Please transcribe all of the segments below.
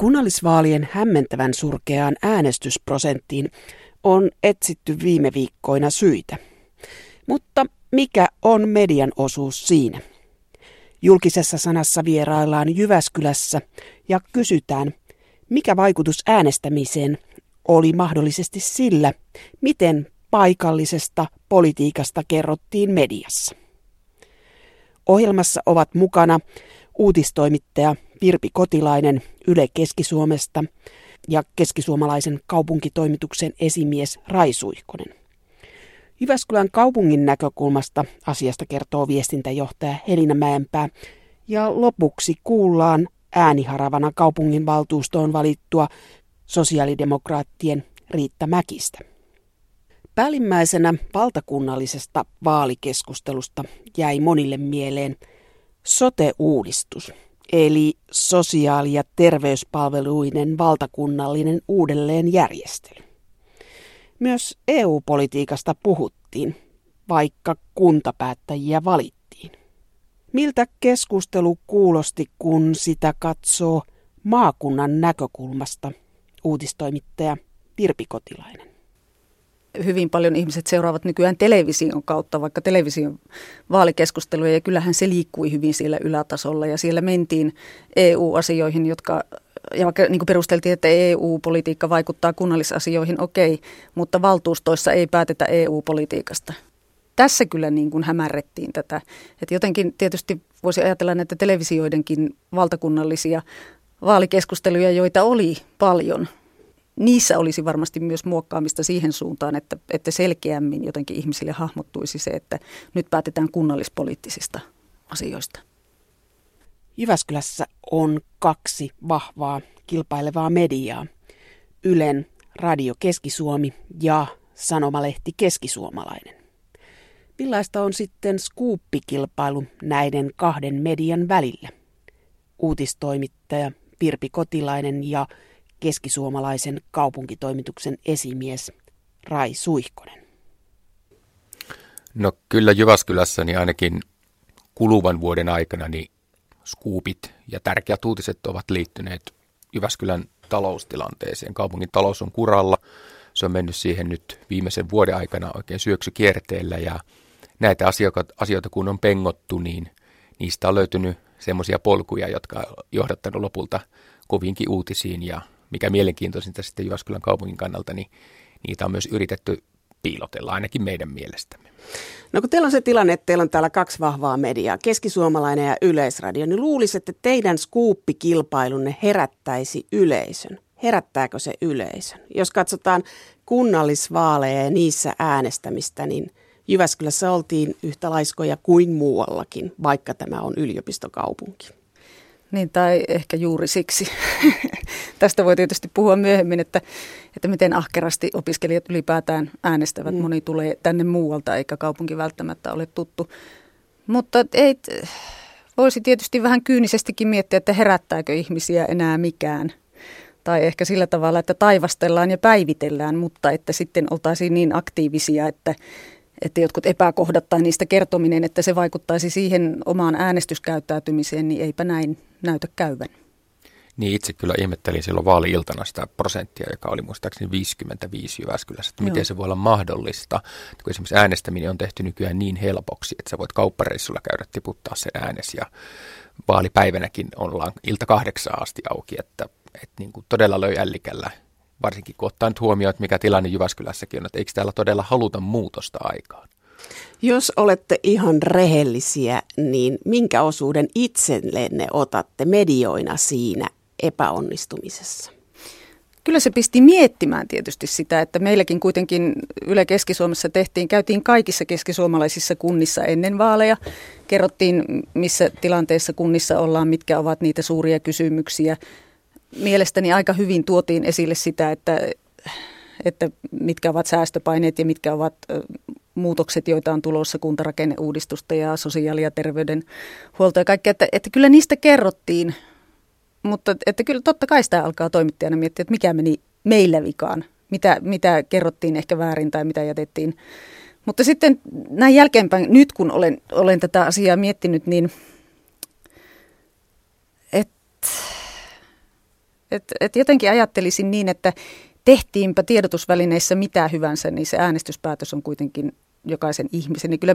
Kunnallisvaalien hämmentävän surkeaan äänestysprosenttiin on etsitty viime viikkoina syitä. Mutta mikä on median osuus siinä? Julkisessa sanassa vieraillaan Jyväskylässä ja kysytään, mikä vaikutus äänestämiseen oli mahdollisesti sillä, miten paikallisesta politiikasta kerrottiin mediassa. Ohjelmassa ovat mukana uutistoimittaja Virpi Kotilainen Yle Keski-Suomesta ja keskisuomalaisen kaupunkitoimituksen esimies Raisuihkonen. Jyväskylän kaupungin näkökulmasta asiasta kertoo viestintäjohtaja Helina Mäenpää ja lopuksi kuullaan ääniharavana kaupungin valtuustoon valittua sosiaalidemokraattien Riitta Mäkistä. Päällimmäisenä valtakunnallisesta vaalikeskustelusta jäi monille mieleen sote-uudistus, eli sosiaali- ja terveyspalveluiden valtakunnallinen uudelleenjärjestely. Myös EU-politiikasta puhuttiin, vaikka kuntapäättäjiä valittiin. Miltä keskustelu kuulosti, kun sitä katsoo maakunnan näkökulmasta, uutistoimittaja Virpi Kotilainen? Hyvin paljon ihmiset seuraavat nykyään television kautta, vaikka television vaalikeskusteluja, ja kyllähän se liikkui hyvin siellä ylätasolla, ja siellä mentiin EU-asioihin, jotka ja vaikka niin perusteltiin, että EU-politiikka vaikuttaa kunnallisasioihin, okei, mutta valtuustoissa ei päätetä EU-politiikasta. Tässä kyllä niin kuin hämärrettiin tätä. Että jotenkin tietysti voisi ajatella näitä televisioidenkin valtakunnallisia vaalikeskusteluja, joita oli paljon – niissä olisi varmasti myös muokkaamista siihen suuntaan, että, että selkeämmin jotenkin ihmisille hahmottuisi se, että nyt päätetään kunnallispoliittisista asioista. Jyväskylässä on kaksi vahvaa kilpailevaa mediaa. Ylen Radio Keski-Suomi ja sanomalehti Keskisuomalainen. Millaista on sitten skuuppikilpailu näiden kahden median välillä? Uutistoimittaja Pirpi Kotilainen ja keskisuomalaisen kaupunkitoimituksen esimies Rai Suihkonen. No kyllä Jyväskylässä niin ainakin kuluvan vuoden aikana niin skuupit ja tärkeät uutiset ovat liittyneet Jyväskylän taloustilanteeseen. Kaupungin talous on kuralla. Se on mennyt siihen nyt viimeisen vuoden aikana oikein syöksykierteellä ja näitä asioita, kun on pengottu, niin niistä on löytynyt semmoisia polkuja, jotka on johdattanut lopulta kovinkin uutisiin ja mikä mielenkiintoisinta sitten Jyväskylän kaupungin kannalta, niin niitä on myös yritetty piilotella, ainakin meidän mielestämme. No kun teillä on se tilanne, että teillä on täällä kaksi vahvaa mediaa, keskisuomalainen ja yleisradio, niin luulisi, että teidän skuuppikilpailunne herättäisi yleisön. Herättääkö se yleisön? Jos katsotaan kunnallisvaaleja ja niissä äänestämistä, niin Jyväskylässä oltiin yhtä laiskoja kuin muuallakin, vaikka tämä on yliopistokaupunki. Niin, tai ehkä juuri siksi. Tästä voi tietysti puhua myöhemmin, että, että miten ahkerasti opiskelijat ylipäätään äänestävät. Mm. Moni tulee tänne muualta, eikä kaupunki välttämättä ole tuttu. Mutta ei, voisi tietysti vähän kyynisestikin miettiä, että herättääkö ihmisiä enää mikään. Tai ehkä sillä tavalla, että taivastellaan ja päivitellään, mutta että sitten oltaisiin niin aktiivisia, että, että jotkut epäkohdat tai niistä kertominen, että se vaikuttaisi siihen omaan äänestyskäyttäytymiseen, niin eipä näin näytä käyvän. Niin itse kyllä ihmettelin silloin vaali-iltana sitä prosenttia, joka oli muistaakseni 55 Jyväskylässä, että Joo. miten se voi olla mahdollista, että kun esimerkiksi äänestäminen on tehty nykyään niin helpoksi, että sä voit kauppareissulla käydä tiputtaa sen äänes ja vaalipäivänäkin ollaan ilta kahdeksan asti auki, että, että niin kuin todella löi ällikällä varsinkin kun ottaa nyt huomioon, että mikä tilanne Jyväskylässäkin on, että eikö täällä todella haluta muutosta aikaan? Jos olette ihan rehellisiä, niin minkä osuuden itsellenne otatte medioina siinä epäonnistumisessa? Kyllä se pisti miettimään tietysti sitä, että meilläkin kuitenkin Yle Keski-Suomessa tehtiin, käytiin kaikissa keskisuomalaisissa kunnissa ennen vaaleja. Kerrottiin, missä tilanteessa kunnissa ollaan, mitkä ovat niitä suuria kysymyksiä mielestäni aika hyvin tuotiin esille sitä, että, että mitkä ovat säästöpaineet ja mitkä ovat muutokset, joita on tulossa kuntarakenneuudistusta ja sosiaali- ja terveydenhuolto ja kaikkea. Että, että kyllä niistä kerrottiin, mutta että kyllä totta kai sitä alkaa toimittajana miettiä, että mikä meni meillä vikaan, mitä, mitä kerrottiin ehkä väärin tai mitä jätettiin. Mutta sitten näin jälkeenpäin, nyt kun olen, olen tätä asiaa miettinyt, niin että Et, et jotenkin ajattelisin niin, että tehtiinpä tiedotusvälineissä mitä hyvänsä, niin se äänestyspäätös on kuitenkin jokaisen ihmisen. Niin kyllä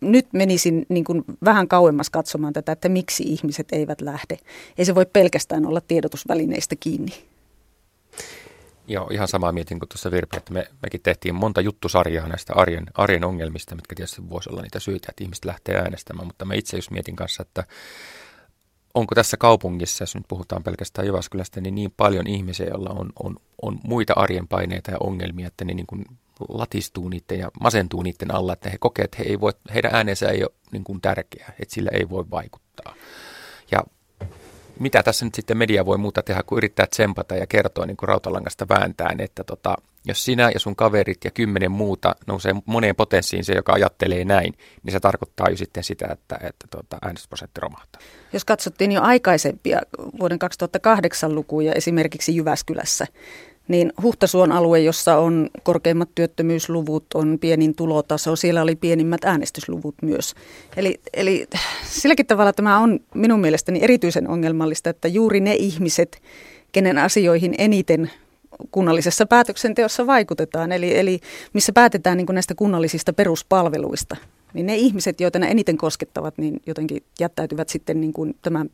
nyt menisin niin kuin vähän kauemmas katsomaan tätä, että miksi ihmiset eivät lähde. Ei se voi pelkästään olla tiedotusvälineistä kiinni. Joo, ihan samaa mietin kuin tuossa Virpi, että me, mekin tehtiin monta juttusarjaa näistä arjen, arjen ongelmista, mitkä tietysti voisi olla niitä syitä, että ihmiset lähtee äänestämään, mutta mä itse just mietin kanssa, että onko tässä kaupungissa, jos nyt puhutaan pelkästään Jyväskylästä, niin niin paljon ihmisiä, joilla on, on, on muita arjen paineita ja ongelmia, että ne niin kuin latistuu niiden ja masentuu niiden alla, että he kokee, että he ei voi, heidän äänensä ei ole niin kuin tärkeä, että sillä ei voi vaikuttaa. Mitä tässä nyt sitten media voi muuta tehdä, kun yrittää tsempata ja kertoa niin kuin rautalangasta vääntään, että tota, jos sinä ja sun kaverit ja kymmenen muuta nousee moneen potenssiin se, joka ajattelee näin, niin se tarkoittaa jo sitten sitä, että, että tota, äänestysprosentti romahtaa. Jos katsottiin jo aikaisempia vuoden 2008 lukuja esimerkiksi Jyväskylässä, niin Huhtasuon alue, jossa on korkeimmat työttömyysluvut, on pienin tulotaso, siellä oli pienimmät äänestysluvut myös. Eli, eli silläkin tavalla tämä on minun mielestäni erityisen ongelmallista, että juuri ne ihmiset, kenen asioihin eniten kunnallisessa päätöksenteossa vaikutetaan, eli, eli missä päätetään niin näistä kunnallisista peruspalveluista, niin ne ihmiset, joita ne eniten koskettavat, niin jotenkin jättäytyvät sitten niin kuin tämän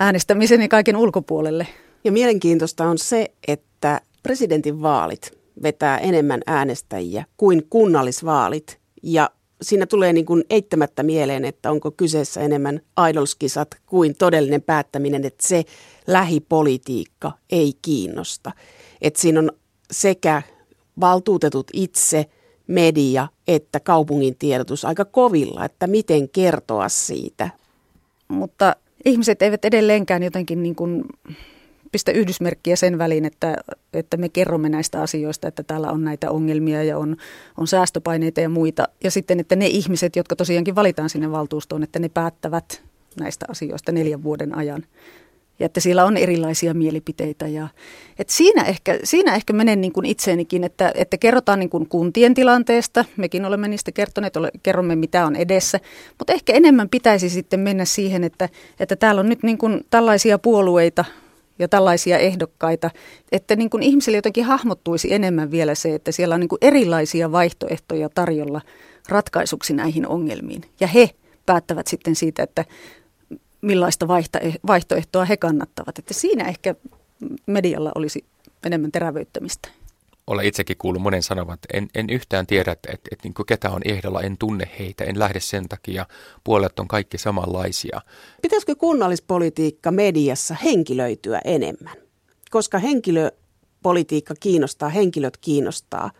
äänestämisen ja kaiken ulkopuolelle. Ja mielenkiintoista on se, että presidentin vaalit vetää enemmän äänestäjiä kuin kunnallisvaalit. Ja siinä tulee niin kuin eittämättä mieleen, että onko kyseessä enemmän idolskisat kuin todellinen päättäminen, että se lähipolitiikka ei kiinnosta. Että siinä on sekä valtuutetut itse, media että kaupungin tiedotus aika kovilla, että miten kertoa siitä. Mutta ihmiset eivät edelleenkään jotenkin niin kuin pistä yhdysmerkkiä sen väliin, että, että me kerromme näistä asioista, että täällä on näitä ongelmia ja on, on säästöpaineita ja muita. Ja sitten, että ne ihmiset, jotka tosiaankin valitaan sinne valtuustoon, että ne päättävät näistä asioista neljän vuoden ajan. Ja että siellä on erilaisia mielipiteitä. Ja, että siinä, ehkä, siinä ehkä menen niin kuin itseenikin, että, että kerrotaan niin kuin kuntien tilanteesta. Mekin olemme niistä kertoneet, ole, kerromme mitä on edessä. Mutta ehkä enemmän pitäisi sitten mennä siihen, että, että täällä on nyt niin kuin tällaisia puolueita, ja tällaisia ehdokkaita, että niin kuin ihmisille jotenkin hahmottuisi enemmän vielä se, että siellä on niin kuin erilaisia vaihtoehtoja tarjolla ratkaisuksi näihin ongelmiin. Ja he päättävät sitten siitä, että millaista vaihtoehtoa he kannattavat. Että siinä ehkä medialla olisi enemmän terävöittämistä olen itsekin kuullut monen sanovan, että en, en yhtään tiedä, että, että, että niin ketä on ehdolla, en tunne heitä, en lähde sen takia, puolet on kaikki samanlaisia. Pitäisikö kunnallispolitiikka mediassa henkilöityä enemmän? Koska henkilöpolitiikka kiinnostaa, henkilöt kiinnostaa.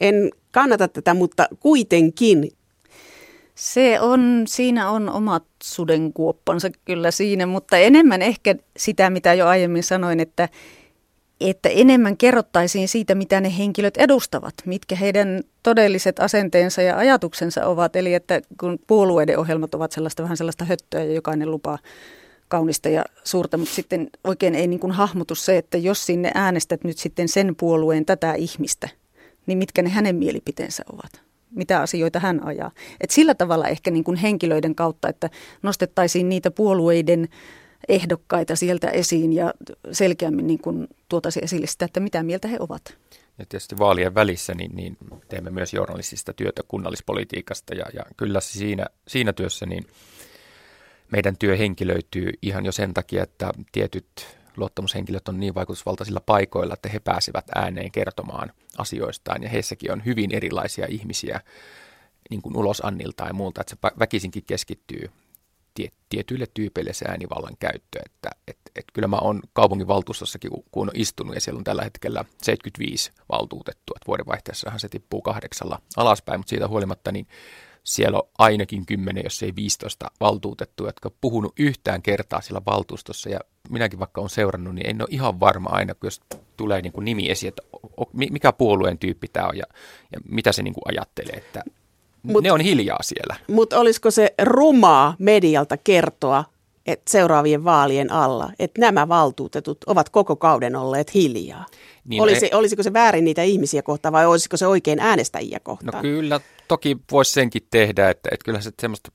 En kannata tätä, mutta kuitenkin se on, siinä on omat sudenkuoppansa kyllä siinä, mutta enemmän ehkä sitä, mitä jo aiemmin sanoin, että että enemmän kerrottaisiin siitä, mitä ne henkilöt edustavat, mitkä heidän todelliset asenteensa ja ajatuksensa ovat. Eli että kun puolueiden ohjelmat ovat sellaista vähän sellaista höttöä ja jokainen lupaa kaunista ja suurta, mutta sitten oikein ei niin kuin hahmotu se, että jos sinne äänestät nyt sitten sen puolueen tätä ihmistä, niin mitkä ne hänen mielipiteensä ovat mitä asioita hän ajaa. Et sillä tavalla ehkä niin kuin henkilöiden kautta, että nostettaisiin niitä puolueiden ehdokkaita sieltä esiin ja selkeämmin niin kuin tuotaisi esille sitä, että mitä mieltä he ovat. Ja tietysti vaalien välissä niin, niin teemme myös journalistista työtä kunnallispolitiikasta ja, ja kyllä siinä, siinä työssä niin meidän työ henkilöityy ihan jo sen takia, että tietyt luottamushenkilöt on niin vaikutusvaltaisilla paikoilla, että he pääsevät ääneen kertomaan asioistaan ja heissäkin on hyvin erilaisia ihmisiä niin kuin ulosannilta ja muulta, että se väkisinkin keskittyy tietyille tyypeille se äänivallan käyttö. Että et, et kyllä mä oon kaupunginvaltuustossakin, kun on istunut ja siellä on tällä hetkellä 75 valtuutettua, vuodenvaihteessahan se tippuu kahdeksalla alaspäin, mutta siitä huolimatta niin siellä on ainakin 10, jos ei 15 valtuutettua, jotka on puhunut yhtään kertaa sillä valtuustossa. Ja minäkin vaikka on seurannut, niin en ole ihan varma aina, jos tulee niin kuin nimi esiin, että mikä puolueen tyyppi tämä on ja, ja mitä se niin kuin ajattelee. Että Mut, ne on hiljaa siellä. Mutta olisiko se rumaa medialta kertoa että seuraavien vaalien alla, että nämä valtuutetut ovat koko kauden olleet hiljaa? Niin Olisi, e- olisiko se väärin niitä ihmisiä kohtaan vai olisiko se oikein äänestäjiä kohtaan? No kyllä, toki voisi senkin tehdä, että, että kyllä se semmoista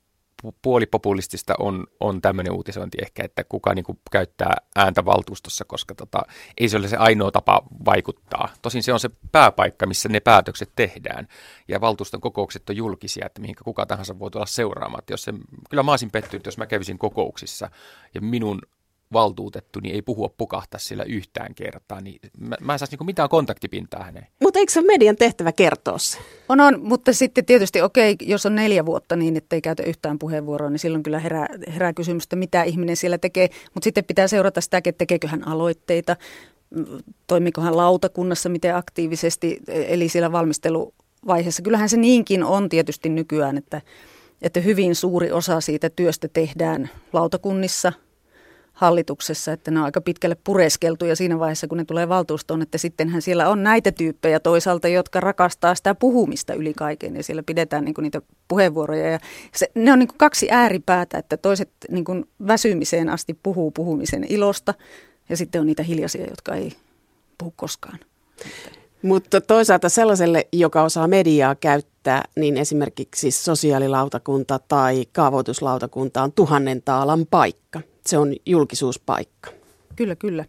puolipopulistista on, on tämmöinen uutisointi ehkä, että kuka niin kuin käyttää ääntä valtuustossa, koska tota, ei se ole se ainoa tapa vaikuttaa. Tosin se on se pääpaikka, missä ne päätökset tehdään. Ja valtuuston kokoukset on julkisia, että mihinkä kuka tahansa voi tulla seuraamaan. Jos se, kyllä mä olisin pettynyt, jos mä kävisin kokouksissa ja minun valtuutettu niin ei puhua pukahtaa sillä yhtään kertaa, niin mä, mä en saisi niin mitään kontaktipintaa häneen. Mutta eikö se ole median tehtävä kertoa se? On, on, mutta sitten tietysti okei, okay, jos on neljä vuotta niin, että ei käytä yhtään puheenvuoroa, niin silloin kyllä herää, herää kysymys, että mitä ihminen siellä tekee. Mutta sitten pitää seurata sitä, että tekeekö hän aloitteita, toimiko hän lautakunnassa miten aktiivisesti, eli siellä valmisteluvaiheessa. Kyllähän se niinkin on tietysti nykyään, että, että hyvin suuri osa siitä työstä tehdään lautakunnissa – hallituksessa, että ne on aika pitkälle pureskeltuja siinä vaiheessa, kun ne tulee valtuustoon, että sittenhän siellä on näitä tyyppejä toisaalta, jotka rakastaa sitä puhumista yli kaiken ja siellä pidetään niin kuin niitä puheenvuoroja ja se, ne on niin kuin kaksi ääripäätä, että toiset niin kuin väsymiseen asti puhuu puhumisen ilosta ja sitten on niitä hiljaisia, jotka ei puhu koskaan. Mutta toisaalta sellaiselle, joka osaa mediaa käyttää, niin esimerkiksi sosiaalilautakunta tai kaavoituslautakunta on tuhannen taalan paikka se on julkisuuspaikka. Kyllä, kyllä.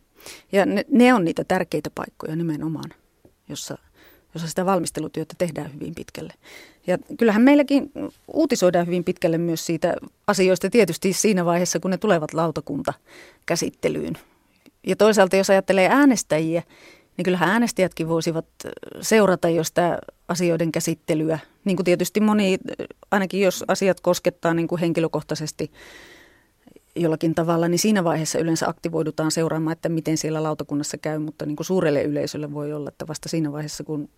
Ja ne, ne on niitä tärkeitä paikkoja nimenomaan, jossa, jossa sitä valmistelutyötä tehdään hyvin pitkälle. Ja kyllähän meilläkin uutisoidaan hyvin pitkälle myös siitä asioista tietysti siinä vaiheessa, kun ne tulevat lautakunta käsittelyyn. Ja toisaalta jos ajattelee äänestäjiä, niin kyllähän äänestäjätkin voisivat seurata jo sitä asioiden käsittelyä. Niin kuin tietysti moni, ainakin jos asiat koskettaa niin kuin henkilökohtaisesti jollakin tavalla, niin siinä vaiheessa yleensä aktivoidutaan seuraamaan, että miten siellä lautakunnassa käy, mutta niin kuin suurelle yleisölle voi olla, että vasta siinä vaiheessa, kun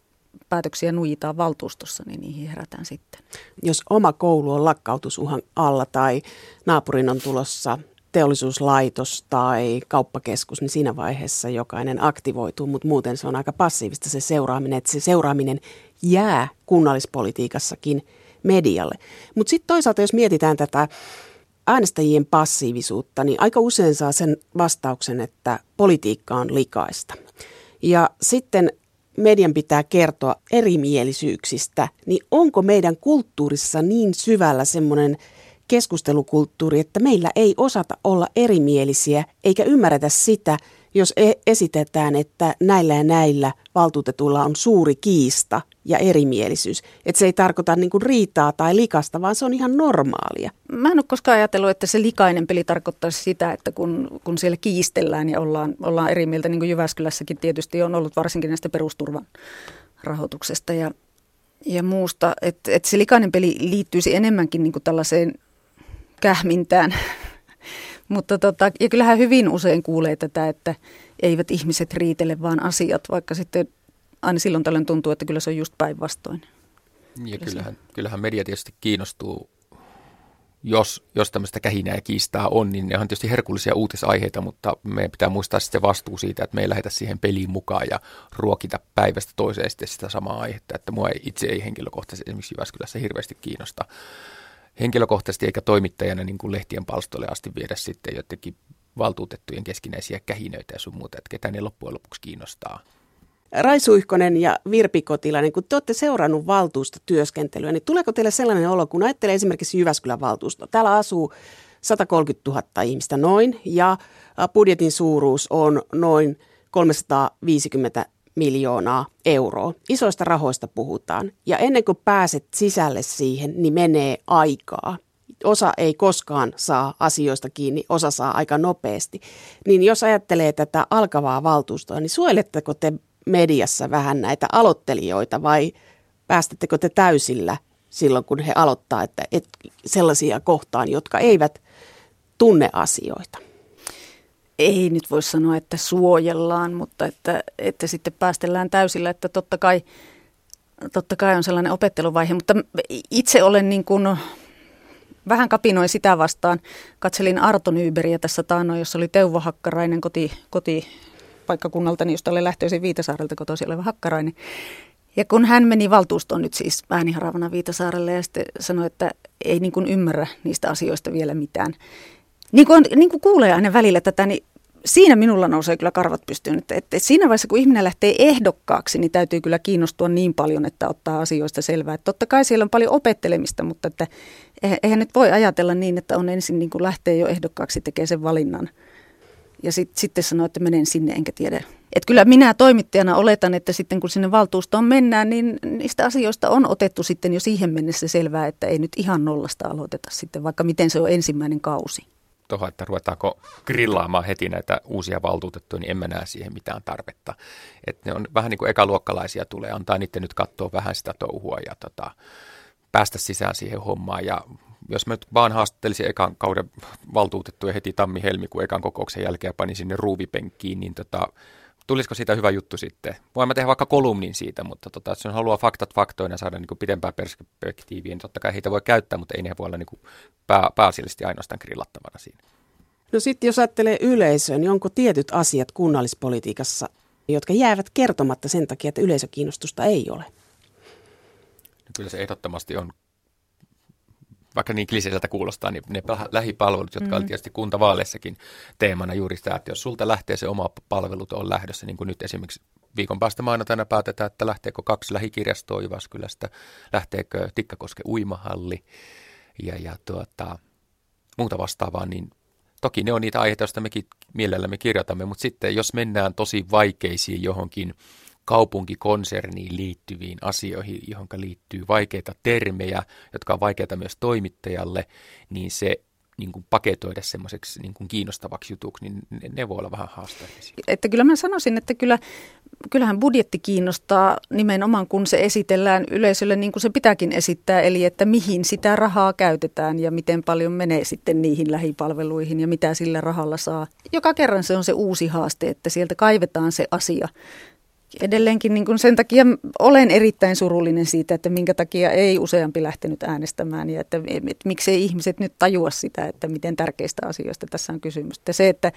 päätöksiä nujitaan valtuustossa, niin niihin herätään sitten. Jos oma koulu on lakkautusuhan alla tai naapurin on tulossa teollisuuslaitos tai kauppakeskus, niin siinä vaiheessa jokainen aktivoituu, mutta muuten se on aika passiivista se seuraaminen, että se seuraaminen jää kunnallispolitiikassakin medialle. Mutta sitten toisaalta, jos mietitään tätä äänestäjien passiivisuutta, niin aika usein saa sen vastauksen, että politiikka on likaista. Ja sitten median pitää kertoa erimielisyyksistä, niin onko meidän kulttuurissa niin syvällä semmoinen keskustelukulttuuri, että meillä ei osata olla erimielisiä eikä ymmärretä sitä, jos e- esitetään, että näillä ja näillä valtuutetuilla on suuri kiista ja erimielisyys. Että se ei tarkoita niin kuin riitaa tai likasta, vaan se on ihan normaalia. Mä en ole koskaan ajatellut, että se likainen peli tarkoittaisi sitä, että kun, kun siellä kiistellään ja ollaan, ollaan eri mieltä, niin kuin Jyväskylässäkin tietysti on ollut varsinkin näistä perusturvan rahoituksesta ja, ja muusta, että, että se likainen peli liittyisi enemmänkin niin kuin tällaiseen kähmintään mutta tota, ja kyllähän hyvin usein kuulee tätä, että eivät ihmiset riitele vaan asiat, vaikka sitten aina silloin tällöin tuntuu, että kyllä se on just päinvastoin. Ja kyllähän, kyllähän media tietysti kiinnostuu, jos, jos tämmöistä kähinää ja kiistaa on, niin ne on tietysti herkullisia uutisaiheita, mutta meidän pitää muistaa sitten vastuu siitä, että me ei lähdetä siihen peliin mukaan ja ruokita päivästä toiseen sitten sitä samaa aihetta, että mua ei, itse ei henkilökohtaisesti esimerkiksi Jyväskylässä hirveästi kiinnosta henkilökohtaisesti eikä toimittajana niin kuin lehtien palstoille asti viedä sitten jotenkin valtuutettujen keskinäisiä kähinöitä ja sun muuta, että ketä ne loppujen lopuksi kiinnostaa. Raisuihkonen ja Virpi Kotilainen, kun te olette seurannut valtuustotyöskentelyä, niin tuleeko teille sellainen olo, kun ajattelee esimerkiksi Jyväskylän valtuusto? Täällä asuu 130 000 ihmistä noin ja budjetin suuruus on noin 350 miljoonaa euroa. Isoista rahoista puhutaan. Ja ennen kuin pääset sisälle siihen, niin menee aikaa. Osa ei koskaan saa asioista kiinni, osa saa aika nopeasti. Niin jos ajattelee tätä alkavaa valtuustoa, niin suojeletteko te mediassa vähän näitä aloittelijoita vai päästettekö te täysillä silloin, kun he aloittaa, että et, sellaisia kohtaan, jotka eivät tunne asioita? Ei nyt voi sanoa, että suojellaan, mutta että, että sitten päästellään täysillä, että totta kai, totta kai on sellainen opetteluvaihe, mutta itse olen niin kuin, vähän kapinoin sitä vastaan. Katselin Arto Nyberiä tässä taannoin, jossa oli Teuvo Hakkarainen koti, koti paikkakunnaltani, josta oli lähtöisin Viitasaarelta kotoisin oleva Hakkarainen. Ja kun hän meni valtuustoon nyt siis ääniharavana Viitasaarelle ja sitten sanoi, että ei niin kuin ymmärrä niistä asioista vielä mitään. Niin kuin, niin kuin kuulee aina välillä tätä, niin siinä minulla nousee kyllä karvat pystyyn. Että, että siinä vaiheessa, kun ihminen lähtee ehdokkaaksi, niin täytyy kyllä kiinnostua niin paljon, että ottaa asioista selvää. Että totta kai siellä on paljon opettelemista, mutta että eihän nyt voi ajatella niin, että on ensin niin kuin lähtee jo ehdokkaaksi tekee sen valinnan. Ja sit, sitten sanoo, että menen sinne enkä tiedä. Että kyllä minä toimittajana oletan, että sitten kun sinne valtuustoon mennään, niin niistä asioista on otettu sitten jo siihen mennessä selvää, että ei nyt ihan nollasta aloiteta sitten, vaikka miten se on ensimmäinen kausi tuohon, että ruvetaanko grillaamaan heti näitä uusia valtuutettuja, niin en mä näe siihen mitään tarvetta. Että ne on vähän niin kuin ekaluokkalaisia tulee, antaa niiden nyt katsoa vähän sitä touhua ja tota, päästä sisään siihen hommaan. Ja jos mä nyt vaan haastattelisin ekan kauden valtuutettuja heti tammi-helmikuun ekan kokouksen jälkeen ja panin sinne ruuvipenkkiin, niin tota, tulisiko siitä hyvä juttu sitten? Voimme tehdä vaikka kolumnin siitä, mutta tota, jos haluaa faktat faktoina saada niin kuin pidempää perspektiiviä, niin totta kai heitä voi käyttää, mutta ei ne voi olla niin kuin pää, pääasiallisesti ainoastaan grillattavana siinä. No sitten jos ajattelee yleisöön, niin onko tietyt asiat kunnallispolitiikassa, jotka jäävät kertomatta sen takia, että yleisökiinnostusta ei ole? No kyllä se ehdottomasti on vaikka niin kliseiseltä kuulostaa, niin ne lähipalvelut, jotka mm. oli tietysti kuntavaaleissakin teemana juuri sitä, että jos sulta lähtee se oma palvelut on lähdössä, niin kuin nyt esimerkiksi viikon päästä maanantaina päätetään, että lähteekö kaksi lähikirjastoa Jyväskylästä, lähteekö Tikkakoske uimahalli ja, ja tuota, muuta vastaavaa, niin toki ne on niitä aiheita, joista mekin mielellämme kirjoitamme, mutta sitten jos mennään tosi vaikeisiin johonkin kaupunkikonserniin liittyviin asioihin, johon liittyy vaikeita termejä, jotka on vaikeita myös toimittajalle, niin se niin kuin paketoida semmoiseksi niin kuin kiinnostavaksi jutuksi, niin ne, ne voi olla vähän haasteellisia. Että kyllä mä sanoisin, että kyllä, kyllähän budjetti kiinnostaa nimenomaan, kun se esitellään yleisölle niin kuin se pitääkin esittää, eli että mihin sitä rahaa käytetään ja miten paljon menee sitten niihin lähipalveluihin ja mitä sillä rahalla saa. Joka kerran se on se uusi haaste, että sieltä kaivetaan se asia edelleenkin niin kuin sen takia olen erittäin surullinen siitä, että minkä takia ei useampi lähtenyt äänestämään ja että, että miksei ihmiset nyt tajua sitä, että miten tärkeistä asioista tässä on kysymys. Ja se, että,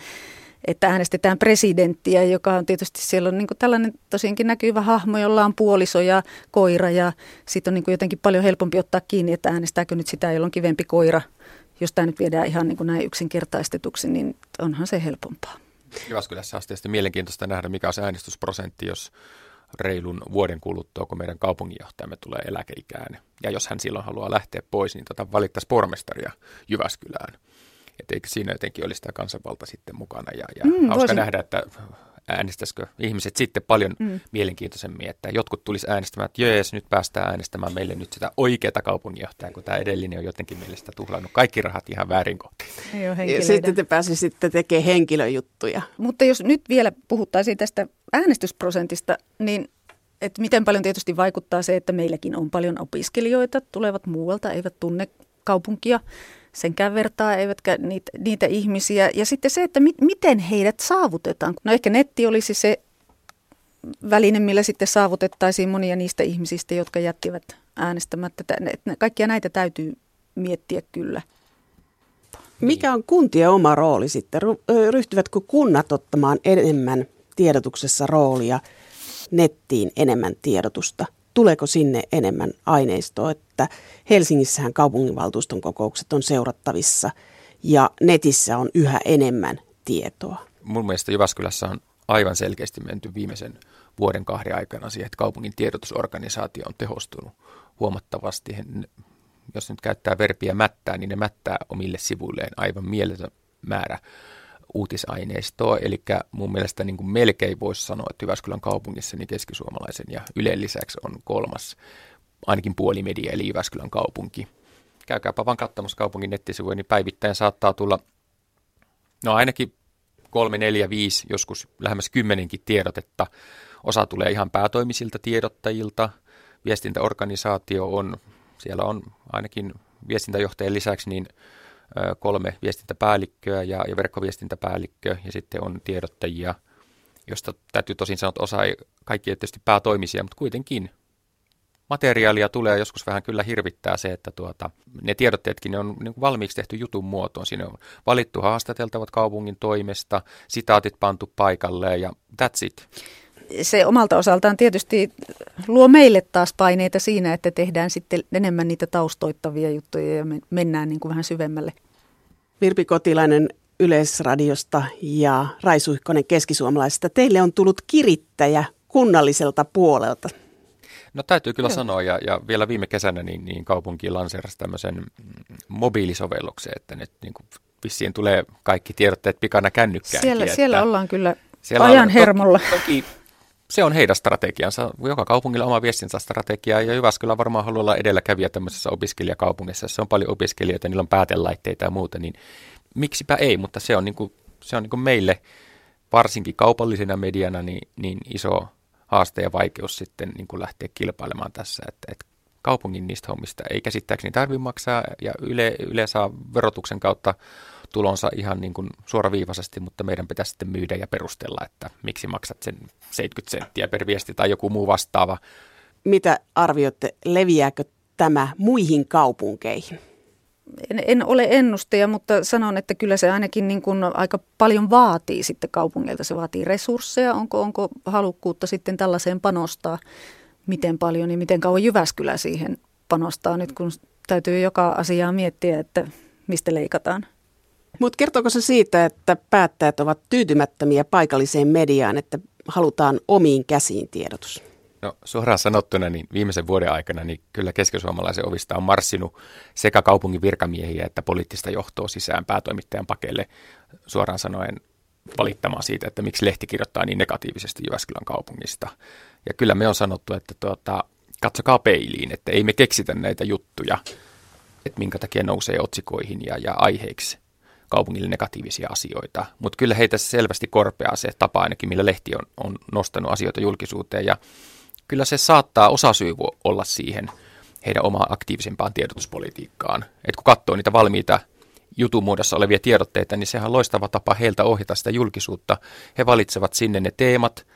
että äänestetään presidenttiä, joka on tietysti siellä on niin kuin tällainen tosiaankin näkyvä hahmo, jolla on puoliso ja koira ja sitten on niin kuin jotenkin paljon helpompi ottaa kiinni, että äänestääkö nyt sitä, jolla on kivempi koira. Jos tämä nyt viedään ihan niin kuin näin yksinkertaistetuksi, niin onhan se helpompaa. Jyväskylässä on tietysti mielenkiintoista nähdä, mikä on se äänestysprosentti, jos reilun vuoden kuluttua, kun meidän kaupunginjohtajamme tulee eläkeikään. Ja jos hän silloin haluaa lähteä pois, niin tota, valittaisi pormestaria Jyväskylään. Että eikö siinä jotenkin olisi tämä kansanvalta sitten mukana. Ja, ja mm, hauska voisin... nähdä, että äänestäisikö ihmiset sitten paljon mm. mielenkiintoisemmin, että jotkut tulisi äänestämään, että jees, nyt päästään äänestämään meille nyt sitä oikeaa kaupunginjohtajaa, kun tämä edellinen on jotenkin mielestä tuhlannut kaikki rahat ihan väärin kohti. Ja sitten te pääsisitte tekemään henkilöjuttuja. Mutta jos nyt vielä puhuttaisiin tästä äänestysprosentista, niin että miten paljon tietysti vaikuttaa se, että meilläkin on paljon opiskelijoita, tulevat muualta, eivät tunne kaupunkia senkään vertaa, eivätkä niitä, niitä ihmisiä. Ja sitten se, että mi, miten heidät saavutetaan. No ehkä netti olisi se väline, millä sitten saavutettaisiin monia niistä ihmisistä, jotka jättivät äänestämättä. Kaikkia näitä täytyy miettiä kyllä. Mikä on kuntien oma rooli sitten? Ryhtyvätkö kunnat ottamaan enemmän tiedotuksessa roolia, nettiin enemmän tiedotusta? Tuleeko sinne enemmän aineistoa, että Helsingissähän kaupunginvaltuuston kokoukset on seurattavissa ja netissä on yhä enemmän tietoa? Mun mielestä Jyväskylässä on aivan selkeästi menty viimeisen vuoden kahden aikana siihen, että kaupungin tiedotusorganisaatio on tehostunut huomattavasti. Jos nyt käyttää verbiä mättää, niin ne mättää omille sivuilleen aivan mieletön määrä uutisaineistoa. Eli mun mielestä niin kuin melkein voisi sanoa, että Jyväskylän kaupungissa niin keskisuomalaisen ja Ylen lisäksi on kolmas ainakin puolimedia eli Jyväskylän kaupunki. Käykääpä vaan katsomassa kaupungin nettisivuja, niin päivittäin saattaa tulla no ainakin kolme, neljä, viisi, joskus lähemmäs kymmenenkin tiedotetta. Osa tulee ihan päätoimisilta tiedottajilta. Viestintäorganisaatio on, siellä on ainakin viestintäjohtajan lisäksi niin kolme viestintäpäällikköä ja, ja verkkoviestintäpäällikkö ja sitten on tiedottajia, josta täytyy tosin sanoa, että osa ei, kaikki ei tietysti päätoimisia, mutta kuitenkin materiaalia tulee joskus vähän kyllä hirvittää se, että tuota, ne tiedotteetkin ne on niin valmiiksi tehty jutun muotoon. Siinä on valittu haastateltavat kaupungin toimesta, sitaatit pantu paikalleen ja that's it. Se omalta osaltaan tietysti luo meille taas paineita siinä, että tehdään sitten enemmän niitä taustoittavia juttuja ja mennään niin kuin vähän syvemmälle. Virpi Kotilainen, Yleisradiosta ja Raisuihkonen keskisuomalaisesta. Teille on tullut kirittäjä kunnalliselta puolelta. No täytyy kyllä Joo. sanoa, ja, ja vielä viime kesänä niin, niin kaupunki lanseerasi tämmöisen mm, mobiilisovelluksen, että nyt niin kuin vissiin tulee kaikki tiedotteet pikana kännykkään. Siellä, että siellä ollaan kyllä siellä ajan on, hermolla. Toki, toki se on heidän strategiansa. Joka kaupungilla oma viestintästrategia ja Jyväskylä varmaan haluaa olla edelläkävijä tämmöisessä opiskelijakaupungissa. Se on paljon opiskelijoita, niillä on päätelaitteita ja muuta, niin miksipä ei, mutta se on, niin kuin, se on niin kuin meille varsinkin kaupallisena mediana niin, niin iso haaste ja vaikeus sitten niin kuin lähteä kilpailemaan tässä, että, että kaupungin niistä hommista ei käsittääkseni tarvitse maksaa ja Yle, Yle saa verotuksen kautta tulonsa ihan niin kuin suoraviivaisesti, mutta meidän pitää sitten myydä ja perustella, että miksi maksat sen 70 senttiä per viesti tai joku muu vastaava. Mitä arvioitte, leviääkö tämä muihin kaupunkeihin? En, en ole ennustaja, mutta sanon, että kyllä se ainakin niin kuin aika paljon vaatii sitten kaupungilta. Se vaatii resursseja, onko, onko halukkuutta sitten tällaiseen panostaa, miten paljon ja miten kauan Jyväskylä siihen panostaa nyt, kun täytyy joka asiaa miettiä, että mistä leikataan. Mutta kertooko se siitä, että päättäjät ovat tyytymättömiä paikalliseen mediaan, että halutaan omiin käsiin tiedotus? No suoraan sanottuna, niin viimeisen vuoden aikana niin kyllä keskisuomalaisen ovista on marssinut sekä kaupungin virkamiehiä että poliittista johtoa sisään päätoimittajan pakeille suoraan sanoen valittamaan siitä, että miksi lehti kirjoittaa niin negatiivisesti Jyväskylän kaupungista. Ja kyllä me on sanottu, että tuota, katsokaa peiliin, että ei me keksitä näitä juttuja, että minkä takia nousee otsikoihin ja, ja aiheiksi kaupungille negatiivisia asioita. Mutta kyllä heitä selvästi korpeaa se tapa ainakin, millä lehti on, on nostanut asioita julkisuuteen ja kyllä se saattaa osasyy olla siihen heidän omaan aktiivisempaan tiedotuspolitiikkaan. Et kun katsoo niitä valmiita jutun muodossa olevia tiedotteita, niin sehän on loistava tapa heiltä ohjata sitä julkisuutta. He valitsevat sinne ne teemat,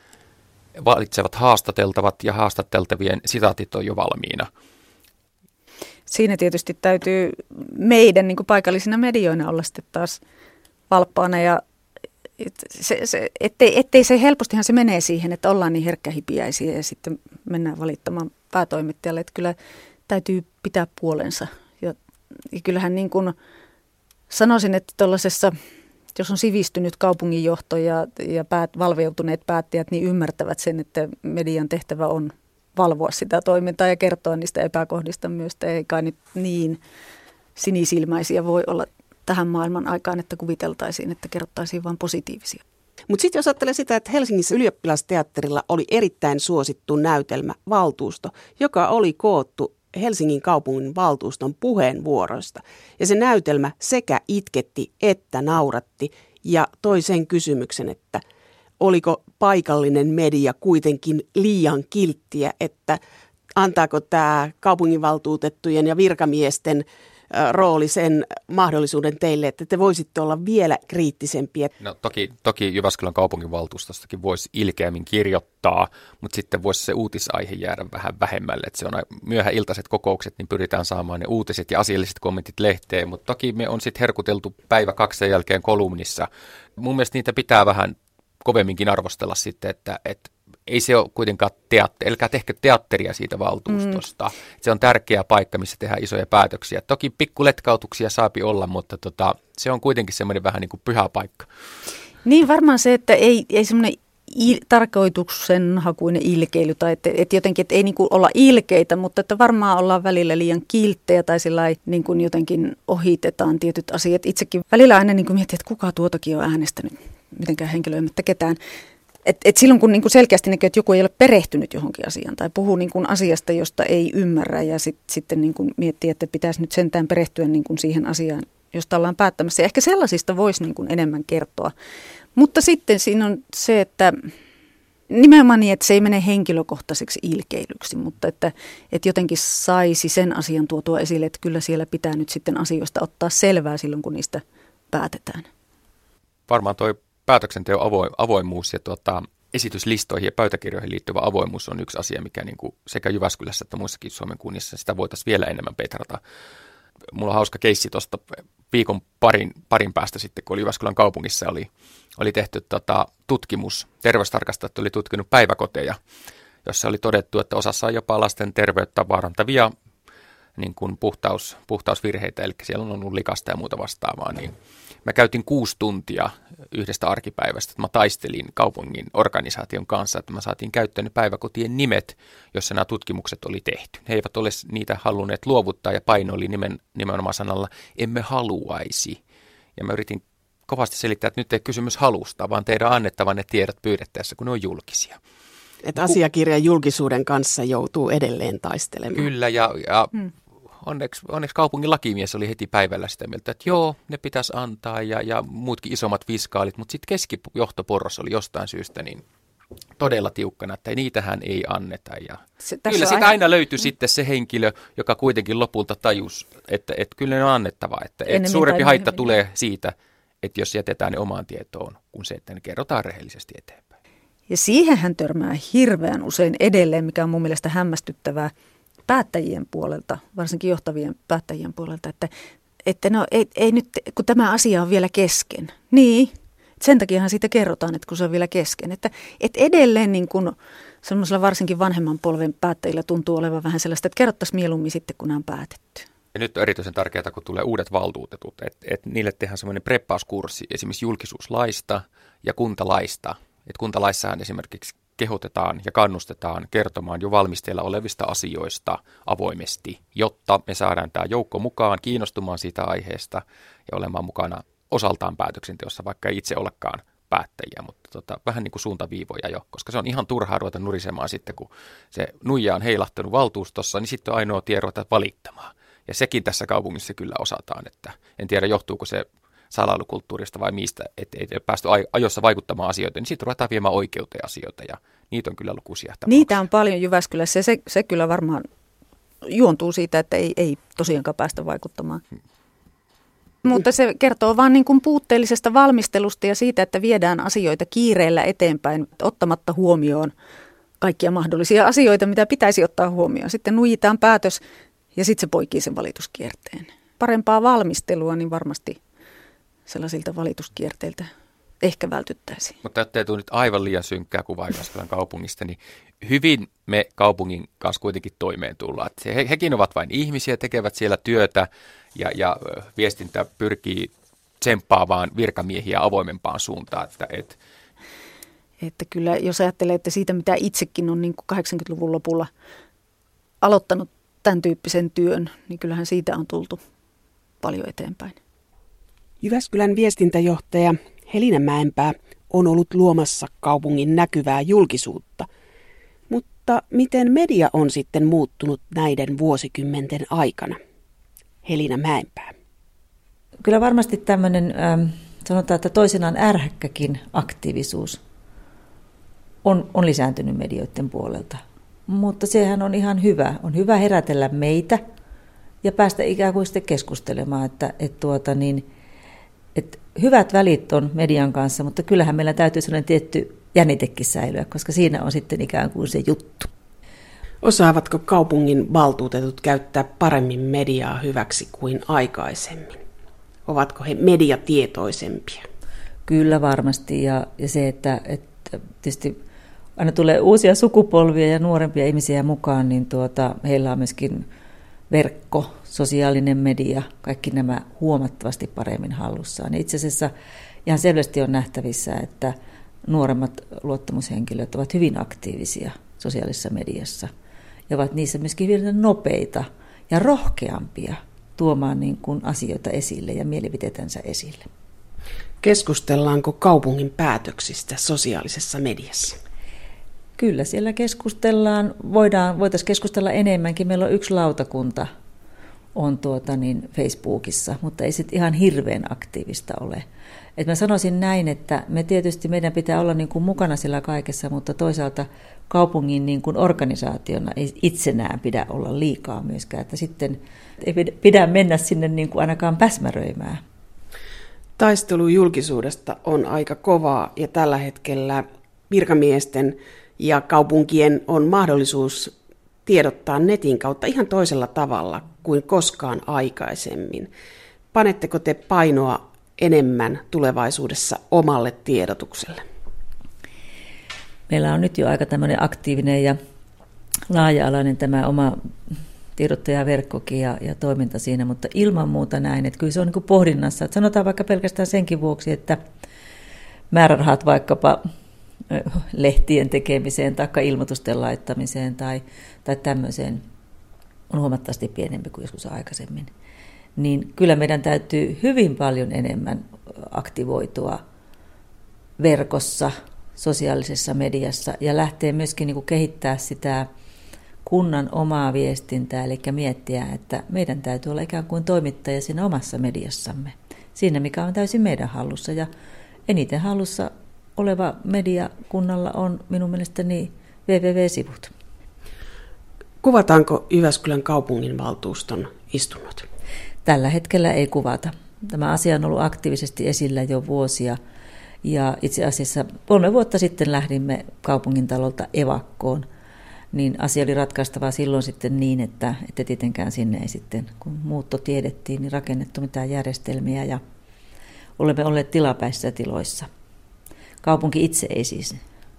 valitsevat haastateltavat ja haastateltavien sitaatit on jo valmiina. Siinä tietysti täytyy meidän niin kuin paikallisina medioina olla sitten taas valppaana ja se, se, ettei, ettei se helpostihan se menee siihen, että ollaan niin herkkähipiäisiä ja sitten mennään valittamaan päätoimittajalle, että kyllä täytyy pitää puolensa. Ja, ja kyllähän niin kuin sanoisin, että tuollaisessa, jos on sivistynyt kaupunginjohto ja, ja päät, valveutuneet päättäjät, niin ymmärtävät sen, että median tehtävä on valvoa sitä toimintaa ja kertoa niistä epäkohdista myös, että ei kai nyt niin sinisilmäisiä voi olla tähän maailman aikaan, että kuviteltaisiin, että kerrottaisiin vain positiivisia. Mutta sitten jos ajattelee sitä, että Helsingissä ylioppilasteatterilla oli erittäin suosittu näytelmä Valtuusto, joka oli koottu Helsingin kaupungin valtuuston puheenvuoroista. Ja se näytelmä sekä itketti että nauratti ja toi sen kysymyksen, että oliko paikallinen media kuitenkin liian kilttiä, että antaako tämä kaupunginvaltuutettujen ja virkamiesten rooli sen mahdollisuuden teille, että te voisitte olla vielä kriittisempiä? No toki, toki Jyväskylän kaupunginvaltuustostakin voisi ilkeämmin kirjoittaa, mutta sitten voisi se uutisaihe jäädä vähän vähemmälle. Että se on myöhäiltaiset kokoukset, niin pyritään saamaan ne uutiset ja asialliset kommentit lehteen, mutta toki me on sitten herkuteltu päivä kaksi jälkeen kolumnissa. Mun mielestä niitä pitää vähän kovemminkin arvostella sitten, että, että ei se ole kuitenkaan teatteri, älkää tehkö teatteria siitä valtuustosta. Mm. Se on tärkeä paikka, missä tehdään isoja päätöksiä. Toki pikkuletkautuksia saapi olla, mutta tota, se on kuitenkin semmoinen vähän niin kuin pyhä paikka. Niin varmaan se, että ei, ei semmoinen il, tarkoituksenhakuinen ilkeily tai että, että jotenkin, että ei niin kuin olla ilkeitä, mutta että varmaan ollaan välillä liian kilttejä tai sillä niin kuin jotenkin ohitetaan tietyt asiat. Itsekin välillä aina niin kuin miettii, että kuka tuotakin on äänestänyt, mitenkään henkilöimättä ketään. Et, et silloin kun niinku selkeästi näkyy, että joku ei ole perehtynyt johonkin asiaan tai puhuu niinku asiasta, josta ei ymmärrä ja sit, sitten niinku miettii, että pitäisi nyt sentään perehtyä niinku siihen asiaan, josta ollaan päättämässä. Ja ehkä sellaisista voisi niinku enemmän kertoa. Mutta sitten siinä on se, että nimenomaan niin, että se ei mene henkilökohtaiseksi ilkeilyksi, mutta että, että jotenkin saisi sen asian tuotua esille, että kyllä siellä pitää nyt sitten asioista ottaa selvää silloin, kun niistä päätetään. Varmaan toi päätöksenteon avoin, avoimuus ja tuota, esityslistoihin ja pöytäkirjoihin liittyvä avoimuus on yksi asia, mikä niin kuin sekä Jyväskylässä että muissakin Suomen kunnissa sitä voitaisiin vielä enemmän petrata. Mulla on hauska keissi tuosta viikon parin, parin päästä sitten, kun oli Jyväskylän kaupungissa, oli, oli tehty tota, tutkimus. Terveystarkastajat oli tutkinut päiväkoteja, jossa oli todettu, että osassa on jopa lasten terveyttä vaarantavia niin kuin puhtaus, puhtausvirheitä, eli siellä on ollut likasta ja muuta vastaavaa, niin mä käytin kuusi tuntia yhdestä arkipäivästä, että mä taistelin kaupungin organisaation kanssa, että mä saatiin käyttöön päiväkotien nimet, jossa nämä tutkimukset oli tehty. He eivät ole niitä halunneet luovuttaa ja paino oli nimen, nimenomaan sanalla emme haluaisi. Ja mä yritin kovasti selittää, että nyt ei kysymys halusta, vaan teidän annettavan ne tiedot pyydettäessä, kun ne on julkisia. Että asiakirjan julkisuuden kanssa joutuu edelleen taistelemaan. Kyllä, ja, ja hmm. Onneksi, onneksi kaupungin lakimies oli heti päivällä sitä mieltä, että joo, ne pitäisi antaa, ja, ja muutkin isommat fiskaalit, mutta sitten keskijohtoporros oli jostain syystä niin todella tiukkana, että niitähän ei anneta. Ja se, kyllä siitä aina, aina löytyi mm. sitten se henkilö, joka kuitenkin lopulta tajus, että, että kyllä ne on annettava. Että, että suurempi haitta tulee siitä, että jos jätetään ne omaan tietoon, kuin se, että ne kerrotaan rehellisesti eteenpäin. Ja siihen hän törmää hirveän usein edelleen, mikä on mun mielestä hämmästyttävää päättäjien puolelta, varsinkin johtavien päättäjien puolelta, että, että no ei, ei nyt, kun tämä asia on vielä kesken. Niin, sen takiahan siitä kerrotaan, että kun se on vielä kesken. Että, että edelleen niin kuin semmoisella varsinkin vanhemman polven päättäjillä tuntuu olevan vähän sellaista, että kerrottaisiin mieluummin sitten, kun nämä on päätetty. Ja nyt on erityisen tärkeää, kun tulee uudet valtuutetut, että, että niille tehdään semmoinen preppauskurssi esimerkiksi julkisuuslaista ja kuntalaista. Että kuntalaissahan esimerkiksi kehotetaan ja kannustetaan kertomaan jo valmisteilla olevista asioista avoimesti, jotta me saadaan tämä joukko mukaan kiinnostumaan siitä aiheesta ja olemaan mukana osaltaan päätöksenteossa, vaikka ei itse olekaan päättäjiä, mutta tota, vähän niin kuin suuntaviivoja jo, koska se on ihan turhaa ruveta nurisemaan sitten, kun se nuija on heilahtanut valtuustossa, niin sitten on ainoa tie ruveta valittamaan. Ja sekin tässä kaupungissa kyllä osataan, että en tiedä johtuuko se salailukulttuurista vai mistä, että ei päästy ajoissa vaikuttamaan asioita, niin sitten ruvetaan viemään oikeuteen asioita ja niitä on kyllä lukuisia tapauksia. Niitä on paljon Jyväskylässä ja se, se kyllä varmaan juontuu siitä, että ei, ei tosiaankaan päästä vaikuttamaan. Hmm. Mutta se kertoo vain niin kuin puutteellisesta valmistelusta ja siitä, että viedään asioita kiireellä eteenpäin ottamatta huomioon kaikkia mahdollisia asioita, mitä pitäisi ottaa huomioon. Sitten nujitaan päätös ja sitten se poikii sen valituskierteen. Parempaa valmistelua, niin varmasti sellaisilta valituskierteiltä ehkä vältyttäisiin. Mutta ettei tule nyt aivan liian synkkää kuvaa Jyväskylän kaupungista, niin hyvin me kaupungin kanssa kuitenkin toimeen tullaan. He, hekin ovat vain ihmisiä, tekevät siellä työtä ja, ja viestintä pyrkii tsemppaavaan virkamiehiä avoimempaan suuntaan. Että, et, että kyllä jos ajattelee, että siitä mitä itsekin on niin 80-luvun lopulla aloittanut tämän tyyppisen työn, niin kyllähän siitä on tultu paljon eteenpäin. Jyväskylän viestintäjohtaja Helina Mäenpää on ollut luomassa kaupungin näkyvää julkisuutta. Mutta miten media on sitten muuttunut näiden vuosikymmenten aikana? Helina Mäenpää. Kyllä varmasti tämmöinen, ähm, sanotaan, että toisenaan ärhäkkäkin aktiivisuus on, on lisääntynyt medioiden puolelta. Mutta sehän on ihan hyvä. On hyvä herätellä meitä ja päästä ikään kuin sitten keskustelemaan, että, että, tuota niin, että hyvät välit on median kanssa, mutta kyllähän meillä täytyy sellainen tietty jännitekin säilyä, koska siinä on sitten ikään kuin se juttu. Osaavatko kaupungin valtuutetut käyttää paremmin mediaa hyväksi kuin aikaisemmin? Ovatko he mediatietoisempia? Kyllä varmasti ja, ja se, että, että tietysti aina tulee uusia sukupolvia ja nuorempia ihmisiä mukaan, niin tuota, heillä on myöskin verkko, sosiaalinen media, kaikki nämä huomattavasti paremmin hallussaan. Itse asiassa ihan selvästi on nähtävissä, että nuoremmat luottamushenkilöt ovat hyvin aktiivisia sosiaalisessa mediassa ja ovat niissä myöskin hyvin nopeita ja rohkeampia tuomaan niin kuin asioita esille ja mielipiteitänsä esille. Keskustellaanko kaupungin päätöksistä sosiaalisessa mediassa? Kyllä siellä keskustellaan. Voidaan, voitaisiin keskustella enemmänkin. Meillä on yksi lautakunta on tuota niin Facebookissa, mutta ei sitten ihan hirveän aktiivista ole. Et mä sanoisin näin, että me tietysti meidän pitää olla niin kuin mukana sillä kaikessa, mutta toisaalta kaupungin niin kuin organisaationa ei itsenään pidä olla liikaa myöskään, että sitten ei pidä mennä sinne niin kuin ainakaan päsmäröimään. Taistelu julkisuudesta on aika kovaa ja tällä hetkellä virkamiesten ja kaupunkien on mahdollisuus tiedottaa netin kautta ihan toisella tavalla kuin koskaan aikaisemmin. Panetteko te painoa enemmän tulevaisuudessa omalle tiedotukselle? Meillä on nyt jo aika tämmöinen aktiivinen ja laaja-alainen tämä oma tiedottajaverkkokin ja, ja toiminta siinä, mutta ilman muuta näin, että kyllä se on niin pohdinnassa. Että sanotaan vaikka pelkästään senkin vuoksi, että määrärahat vaikkapa lehtien tekemiseen tai ilmoitusten laittamiseen tai, tai tämmöiseen on huomattavasti pienempi kuin joskus aikaisemmin. Niin kyllä meidän täytyy hyvin paljon enemmän aktivoitua verkossa, sosiaalisessa mediassa ja lähteä myöskin niin kuin kehittää sitä kunnan omaa viestintää, eli miettiä, että meidän täytyy olla ikään kuin toimittaja siinä omassa mediassamme, siinä mikä on täysin meidän hallussa. Ja eniten hallussa oleva media kunnalla on minun mielestäni www-sivut. Kuvataanko Jyväskylän kaupunginvaltuuston istunnot? Tällä hetkellä ei kuvata. Tämä asia on ollut aktiivisesti esillä jo vuosia. Ja itse asiassa kolme vuotta sitten lähdimme kaupungintalolta evakkoon – niin asia oli ratkaistava silloin sitten niin, että, että tietenkään sinne ei sitten, kun muutto tiedettiin, niin rakennettu mitään järjestelmiä ja olemme olleet tilapäisissä tiloissa. Kaupunki itse ei siis,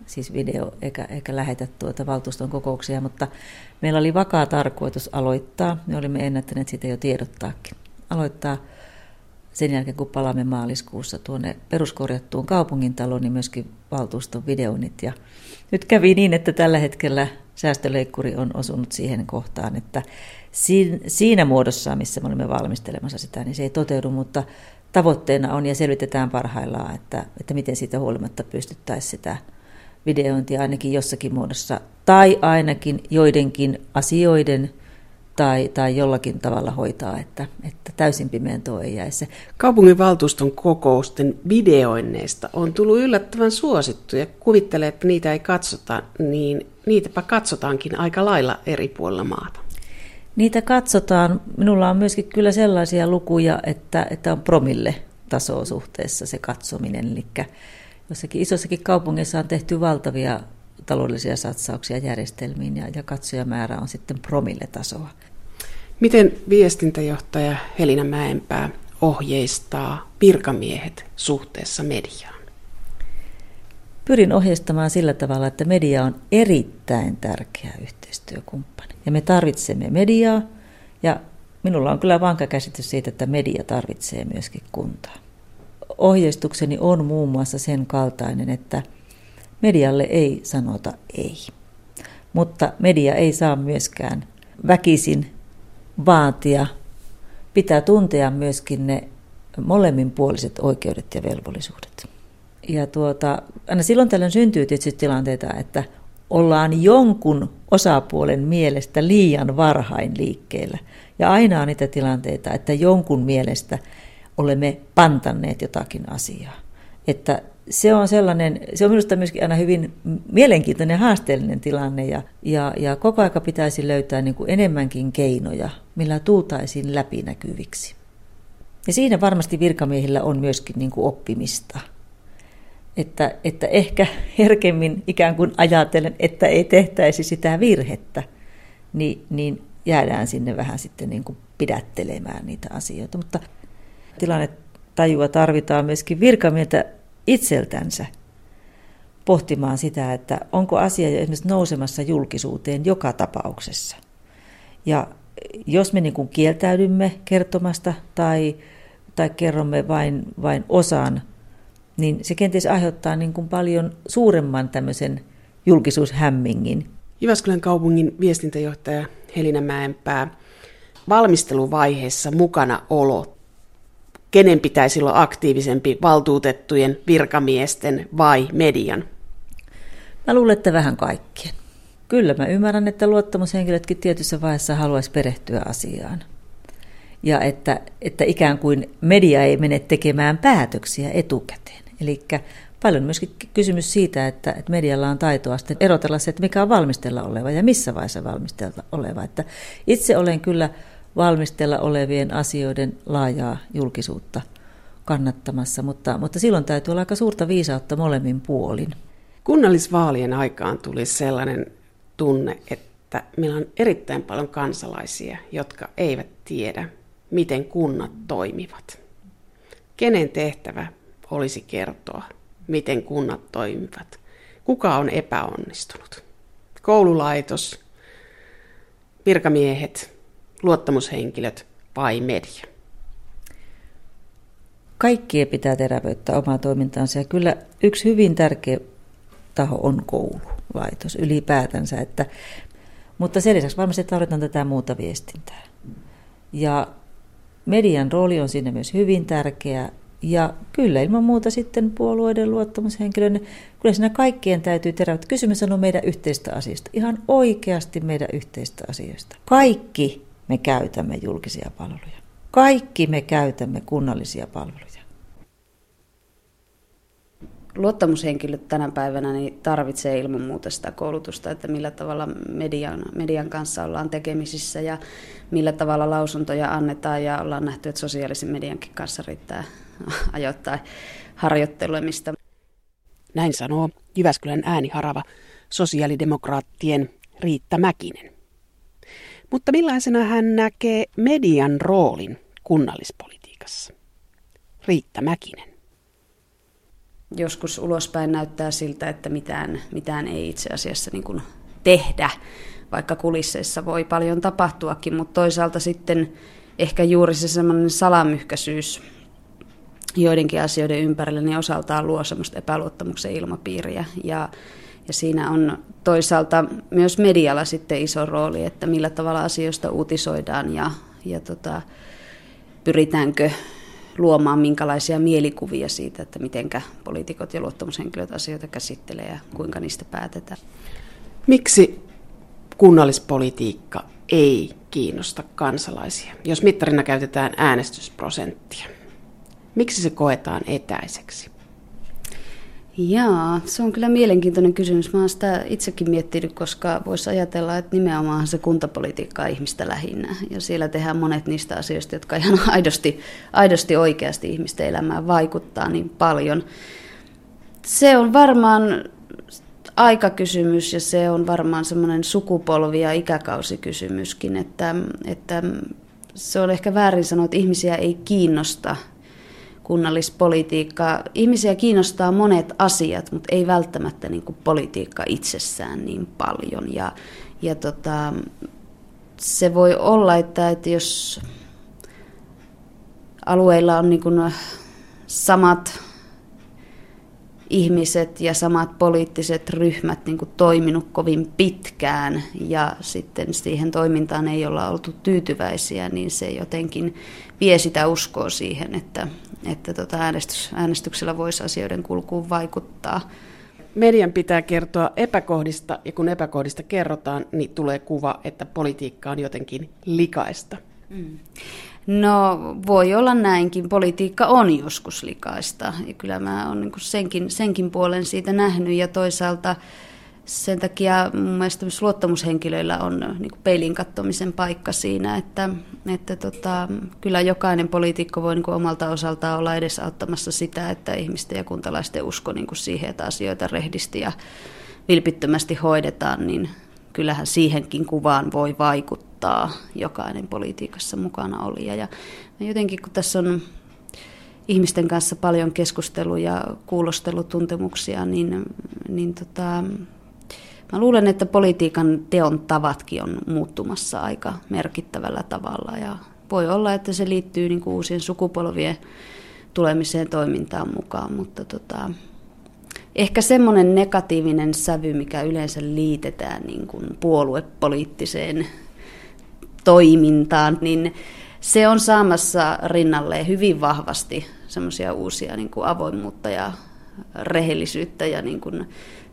siis video eikä, eikä lähetä tuota valtuuston kokouksia, mutta meillä oli vakaa tarkoitus aloittaa, me olimme ennättäneet sitä jo tiedottaakin, aloittaa sen jälkeen, kun palaamme maaliskuussa tuonne peruskorjattuun kaupungintaloon, niin myöskin valtuuston videoinnit. Ja nyt kävi niin, että tällä hetkellä säästöleikkuri on osunut siihen kohtaan, että siinä muodossa, missä me olemme valmistelemassa sitä, niin se ei toteudu, mutta tavoitteena on ja selvitetään parhaillaan, että, että miten siitä huolimatta pystyttäisiin sitä videointia ainakin jossakin muodossa tai ainakin joidenkin asioiden tai, tai jollakin tavalla hoitaa, että, että täysin pimeän tuo ei jäisi. Kaupunginvaltuuston kokousten videoinneista on tullut yllättävän suosittuja. Kuvittelee, että niitä ei katsota, niin niitäpä katsotaankin aika lailla eri puolilla maata. Niitä katsotaan. Minulla on myöskin kyllä sellaisia lukuja, että, että on promille tasoa suhteessa se katsominen. Eli jossakin isossakin kaupungeissa on tehty valtavia taloudellisia satsauksia järjestelmiin ja, ja katsojamäärä on sitten promille tasoa. Miten viestintäjohtaja Helina Mäenpää ohjeistaa virkamiehet suhteessa mediaan? Pyrin ohjeistamaan sillä tavalla, että media on erittäin tärkeä yhteistyökumppani. Ja me tarvitsemme mediaa ja minulla on kyllä vankka käsitys siitä, että media tarvitsee myöskin kuntaa. Ohjeistukseni on muun muassa sen kaltainen, että medialle ei sanota ei. Mutta media ei saa myöskään väkisin vaatia, pitää tuntea myöskin ne molemminpuoliset oikeudet ja velvollisuudet. Ja tuota, aina silloin tällöin syntyy tietysti tilanteita, että ollaan jonkun osapuolen mielestä liian varhain liikkeellä. Ja aina on niitä tilanteita, että jonkun mielestä olemme pantanneet jotakin asiaa. Että se on sellainen, se on minusta myöskin aina hyvin mielenkiintoinen haasteellinen tilanne ja, ja, ja koko aika pitäisi löytää niin kuin enemmänkin keinoja, millä tuutaisiin läpinäkyviksi. Ja siinä varmasti virkamiehillä on myöskin niin kuin oppimista. Että, että ehkä herkemmin ikään kuin ajatellen, että ei tehtäisi sitä virhettä, niin, niin jäädään sinne vähän sitten niin kuin pidättelemään niitä asioita. Mutta tilanne tajua tarvitaan myöskin virkamieltä itseltänsä pohtimaan sitä, että onko asia esimerkiksi nousemassa julkisuuteen joka tapauksessa. Ja jos me niin kuin kieltäydymme kertomasta tai, tai kerromme vain, vain osan, niin se kenties aiheuttaa niin kuin paljon suuremman tämmöisen julkisuushämmingin. Jyväskylän kaupungin viestintäjohtaja Helina Mäenpää, valmisteluvaiheessa mukana olo kenen pitäisi olla aktiivisempi, valtuutettujen, virkamiesten vai median? Mä luulen, että vähän kaikkien. Kyllä mä ymmärrän, että luottamushenkilötkin tietyssä vaiheessa haluaisi perehtyä asiaan. Ja että, että ikään kuin media ei mene tekemään päätöksiä etukäteen. Eli paljon myöskin kysymys siitä, että, että medialla on taitoa sitten erotella se, että mikä on valmistella oleva ja missä vaiheessa valmistella oleva. Että itse olen kyllä valmistella olevien asioiden laajaa julkisuutta kannattamassa, mutta, mutta silloin täytyy olla aika suurta viisautta molemmin puolin. Kunnallisvaalien aikaan tuli sellainen tunne, että meillä on erittäin paljon kansalaisia, jotka eivät tiedä, miten kunnat toimivat. Kenen tehtävä olisi kertoa, miten kunnat toimivat? Kuka on epäonnistunut? Koululaitos, virkamiehet, luottamushenkilöt vai media? Kaikkien pitää terävöittää omaa toimintaansa ja kyllä yksi hyvin tärkeä taho on koululaitos ylipäätänsä. Että, mutta sen lisäksi varmasti tarvitaan tätä muuta viestintää. Ja median rooli on siinä myös hyvin tärkeä. Ja kyllä ilman muuta sitten puolueiden luottamushenkilöiden, kyllä siinä kaikkien täytyy terävöittää. Kysymys on meidän yhteistä asiasta, ihan oikeasti meidän yhteistä asioista. Kaikki me käytämme julkisia palveluja. Kaikki me käytämme kunnallisia palveluja. Luottamushenkilöt tänä päivänä niin tarvitsee ilman muuta sitä koulutusta, että millä tavalla median, median kanssa ollaan tekemisissä ja millä tavalla lausuntoja annetaan ja ollaan nähty, että sosiaalisen mediankin kanssa riittää ajoittain harjoittelemista. Näin sanoo Jyväskylän ääniharava sosiaalidemokraattien Riitta Mäkinen. Mutta millaisena hän näkee median roolin kunnallispolitiikassa? Riitta Mäkinen. Joskus ulospäin näyttää siltä, että mitään, mitään ei itse asiassa niin kuin tehdä, vaikka kulisseissa voi paljon tapahtuakin, mutta toisaalta sitten ehkä juuri se semmoinen salamyhkäisyys joidenkin asioiden ympärillä niin osaltaan luo semmoista epäluottamuksen ilmapiiriä ja ja siinä on toisaalta myös medialla sitten iso rooli, että millä tavalla asioista uutisoidaan ja, ja tota, pyritäänkö luomaan minkälaisia mielikuvia siitä, että miten poliitikot ja luottamushenkilöt asioita käsittelee ja kuinka niistä päätetään. Miksi kunnallispolitiikka ei kiinnosta kansalaisia, jos mittarina käytetään äänestysprosenttia? Miksi se koetaan etäiseksi? Jaa, se on kyllä mielenkiintoinen kysymys. Mä oon sitä itsekin miettinyt, koska voisi ajatella, että nimenomaan se kuntapolitiikka on ihmistä lähinnä. Ja siellä tehdään monet niistä asioista, jotka ihan aidosti, aidosti oikeasti ihmisten elämään vaikuttaa niin paljon. Se on varmaan aikakysymys ja se on varmaan semmoinen sukupolvi- ja ikäkausikysymyskin, että, että se on ehkä väärin sanoa, että ihmisiä ei kiinnosta – kunnallispolitiikkaa. Ihmisiä kiinnostaa monet asiat, mutta ei välttämättä niin kuin politiikka itsessään niin paljon. Ja, ja tota, se voi olla, että, että jos alueilla on niin kuin samat ihmiset ja samat poliittiset ryhmät niin kuin toiminut kovin pitkään ja sitten siihen toimintaan ei olla oltu tyytyväisiä, niin se jotenkin vie sitä uskoa siihen, että, että tota äänestys, äänestyksellä voisi asioiden kulkuun vaikuttaa. Median pitää kertoa epäkohdista, ja kun epäkohdista kerrotaan, niin tulee kuva, että politiikka on jotenkin likaista. Mm. No voi olla näinkin. Politiikka on joskus likaista, ja kyllä mä oon niin senkin, senkin puolen siitä nähnyt, ja toisaalta sen takia mun mielestä myös luottamushenkilöillä on niin kuin peilin kattomisen paikka siinä, että, että tota, kyllä jokainen poliitikko voi niin kuin omalta osaltaan olla edesauttamassa sitä, että ihmisten ja kuntalaisten usko niin kuin siihen, että asioita rehdisti ja vilpittömästi hoidetaan, niin kyllähän siihenkin kuvaan voi vaikuttaa jokainen politiikassa mukana olija. Ja jotenkin kun tässä on ihmisten kanssa paljon keskusteluja ja kuulostelutuntemuksia, niin, niin tota, Mä luulen, että politiikan teon tavatkin on muuttumassa aika merkittävällä tavalla ja voi olla, että se liittyy niin kuin uusien sukupolvien tulemiseen toimintaan mukaan, mutta tota, ehkä semmoinen negatiivinen sävy, mikä yleensä liitetään niin kuin puoluepoliittiseen toimintaan, niin se on saamassa rinnalleen hyvin vahvasti semmoisia uusia niin kuin avoimuutta ja rehellisyyttä ja niin kuin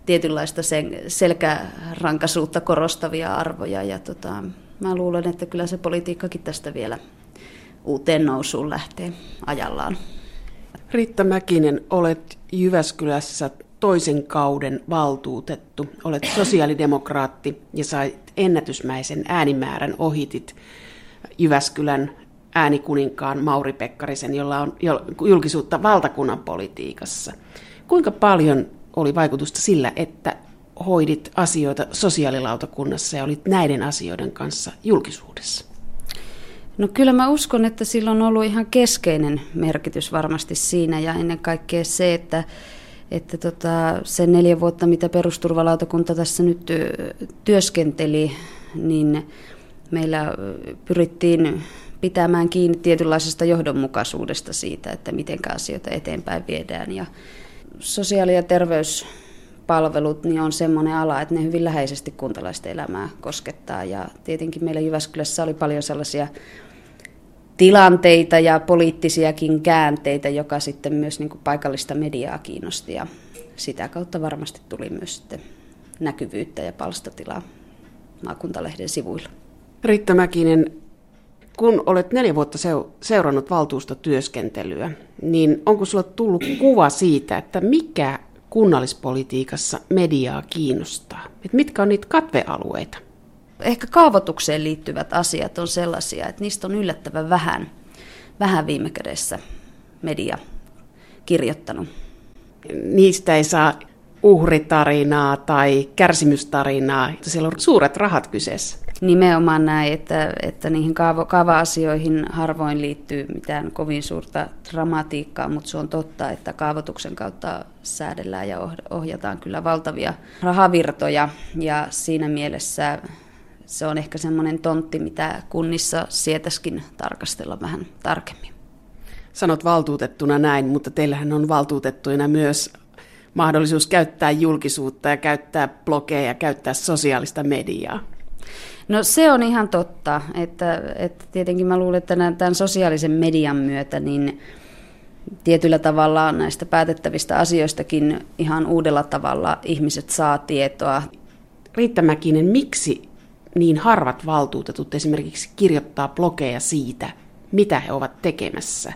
tietynlaista sen, selkärankaisuutta korostavia arvoja. Ja tota, mä luulen, että kyllä se politiikkakin tästä vielä uuteen nousuun lähtee ajallaan. Riitta Mäkinen, olet Jyväskylässä toisen kauden valtuutettu. Olet sosiaalidemokraatti ja sait ennätysmäisen äänimäärän ohitit Jyväskylän äänikuninkaan Mauri Pekkarisen, jolla on julkisuutta valtakunnan politiikassa. Kuinka paljon oli vaikutusta sillä, että hoidit asioita sosiaalilautakunnassa ja olit näiden asioiden kanssa julkisuudessa? No kyllä mä uskon, että sillä on ollut ihan keskeinen merkitys varmasti siinä ja ennen kaikkea se, että, että tota, se neljä vuotta, mitä perusturvalautakunta tässä nyt työskenteli, niin meillä pyrittiin pitämään kiinni tietynlaisesta johdonmukaisuudesta siitä, että miten asioita eteenpäin viedään. Ja sosiaali- ja terveyspalvelut niin on semmoinen ala, että ne hyvin läheisesti kuntalaisten elämää koskettaa. Ja tietenkin meillä Jyväskylässä oli paljon sellaisia tilanteita ja poliittisiakin käänteitä, joka sitten myös niin kuin paikallista mediaa kiinnosti. Ja sitä kautta varmasti tuli myös sitten näkyvyyttä ja palstatilaa maakuntalehden sivuilla. Riitta Mäkinen, kun olet neljä vuotta seurannut valtuustotyöskentelyä, niin onko sinulle tullut kuva siitä, että mikä kunnallispolitiikassa mediaa kiinnostaa? Et mitkä on niitä katvealueita? Ehkä kaavoitukseen liittyvät asiat on sellaisia, että niistä on yllättävän vähän, vähän viime kädessä media kirjoittanut. Niistä ei saa uhritarinaa tai kärsimystarinaa. Siellä on suuret rahat kyseessä. Nimenomaan näin, että, että niihin kaava- kaava-asioihin harvoin liittyy mitään kovin suurta dramatiikkaa, mutta se on totta, että kaavoituksen kautta säädellään ja ohjataan kyllä valtavia rahavirtoja ja siinä mielessä se on ehkä semmoinen tontti, mitä kunnissa sietäskin tarkastella vähän tarkemmin. Sanot valtuutettuna näin, mutta teillähän on valtuutettuina myös mahdollisuus käyttää julkisuutta ja käyttää blogeja ja käyttää sosiaalista mediaa. No se on ihan totta, että, että tietenkin mä luulen, että tämän sosiaalisen median myötä niin tietyllä tavalla näistä päätettävistä asioistakin ihan uudella tavalla ihmiset saa tietoa. Riitta Mäkinen, miksi niin harvat valtuutetut esimerkiksi kirjoittaa blogeja siitä, mitä he ovat tekemässä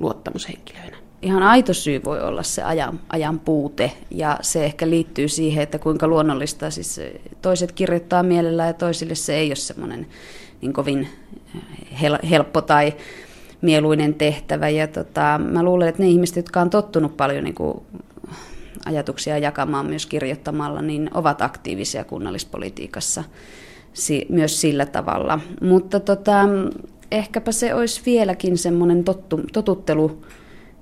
luottamushenkilöinä? Ihan aito syy voi olla se ajan, ajan puute ja se ehkä liittyy siihen, että kuinka luonnollista siis toiset kirjoittaa mielellään ja toisille se ei ole semmoinen niin kovin hel, helppo tai mieluinen tehtävä. Ja tota, mä luulen, että ne ihmiset, jotka on tottunut paljon niin kuin ajatuksia jakamaan myös kirjoittamalla, niin ovat aktiivisia kunnallispolitiikassa si- myös sillä tavalla. Mutta tota, ehkäpä se olisi vieläkin semmoinen tottu, totuttelu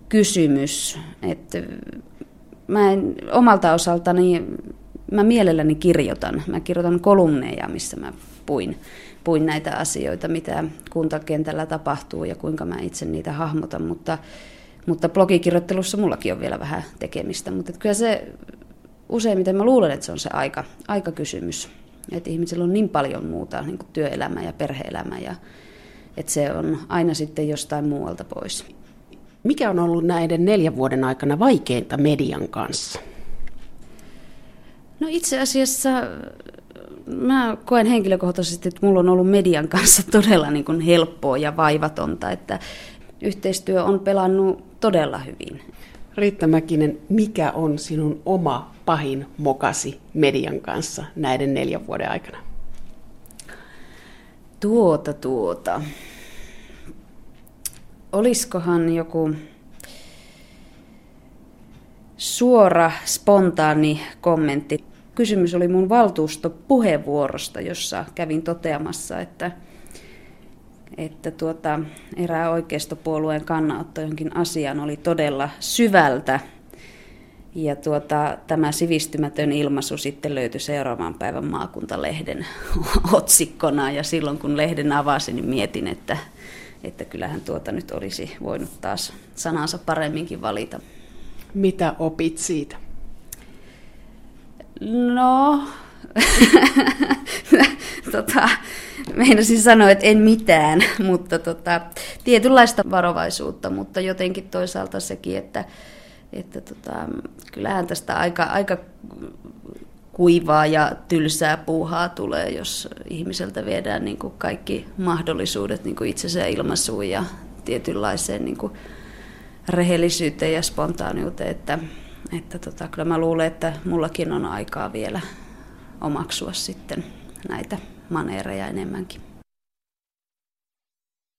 kysymys. Että mä en, omalta osaltani mä mielelläni kirjoitan. Mä kirjoitan kolumneja, missä mä puin, puin näitä asioita, mitä kuntakentällä tapahtuu ja kuinka mä itse niitä hahmotan, mutta, mutta blogikirjoittelussa mullakin on vielä vähän tekemistä. Mutta kyllä se useimmiten mä luulen, että se on se aika, aikakysymys. Että ihmisillä on niin paljon muuta, niin kuin työelämä ja perheelämä, ja että se on aina sitten jostain muualta pois. Mikä on ollut näiden neljän vuoden aikana vaikeinta median kanssa? No itse asiassa mä koen henkilökohtaisesti, että mulla on ollut median kanssa todella niin kuin helppoa ja vaivatonta, että yhteistyö on pelannut todella hyvin. Riitta Mäkinen, mikä on sinun oma pahin mokasi median kanssa näiden neljän vuoden aikana? Tuota, tuota olisikohan joku suora, spontaani kommentti. Kysymys oli mun valtuustopuheenvuorosta, jossa kävin toteamassa, että, että tuota, erää oikeistopuolueen kannanotto johonkin asiaan oli todella syvältä. Ja tuota, tämä sivistymätön ilmaisu sitten löytyi seuraavan päivän maakuntalehden otsikkona. Ja silloin kun lehden avasin, niin mietin, että että kyllähän tuota nyt olisi voinut taas sanansa paremminkin valita. Mitä opit siitä? No, tota, meinasin sanoa, että en mitään, mutta tota, tietynlaista varovaisuutta, mutta jotenkin toisaalta sekin, että, että tota, kyllähän tästä aika, aika kuivaa ja tylsää puuhaa tulee, jos ihmiseltä viedään niin kuin kaikki mahdollisuudet niin kuin itsensä ilmaisuun ja tietynlaiseen niin kuin rehellisyyteen ja spontaaniuteen. Että, että tota, kyllä mä luulen, että mullakin on aikaa vielä omaksua sitten näitä maneereja enemmänkin.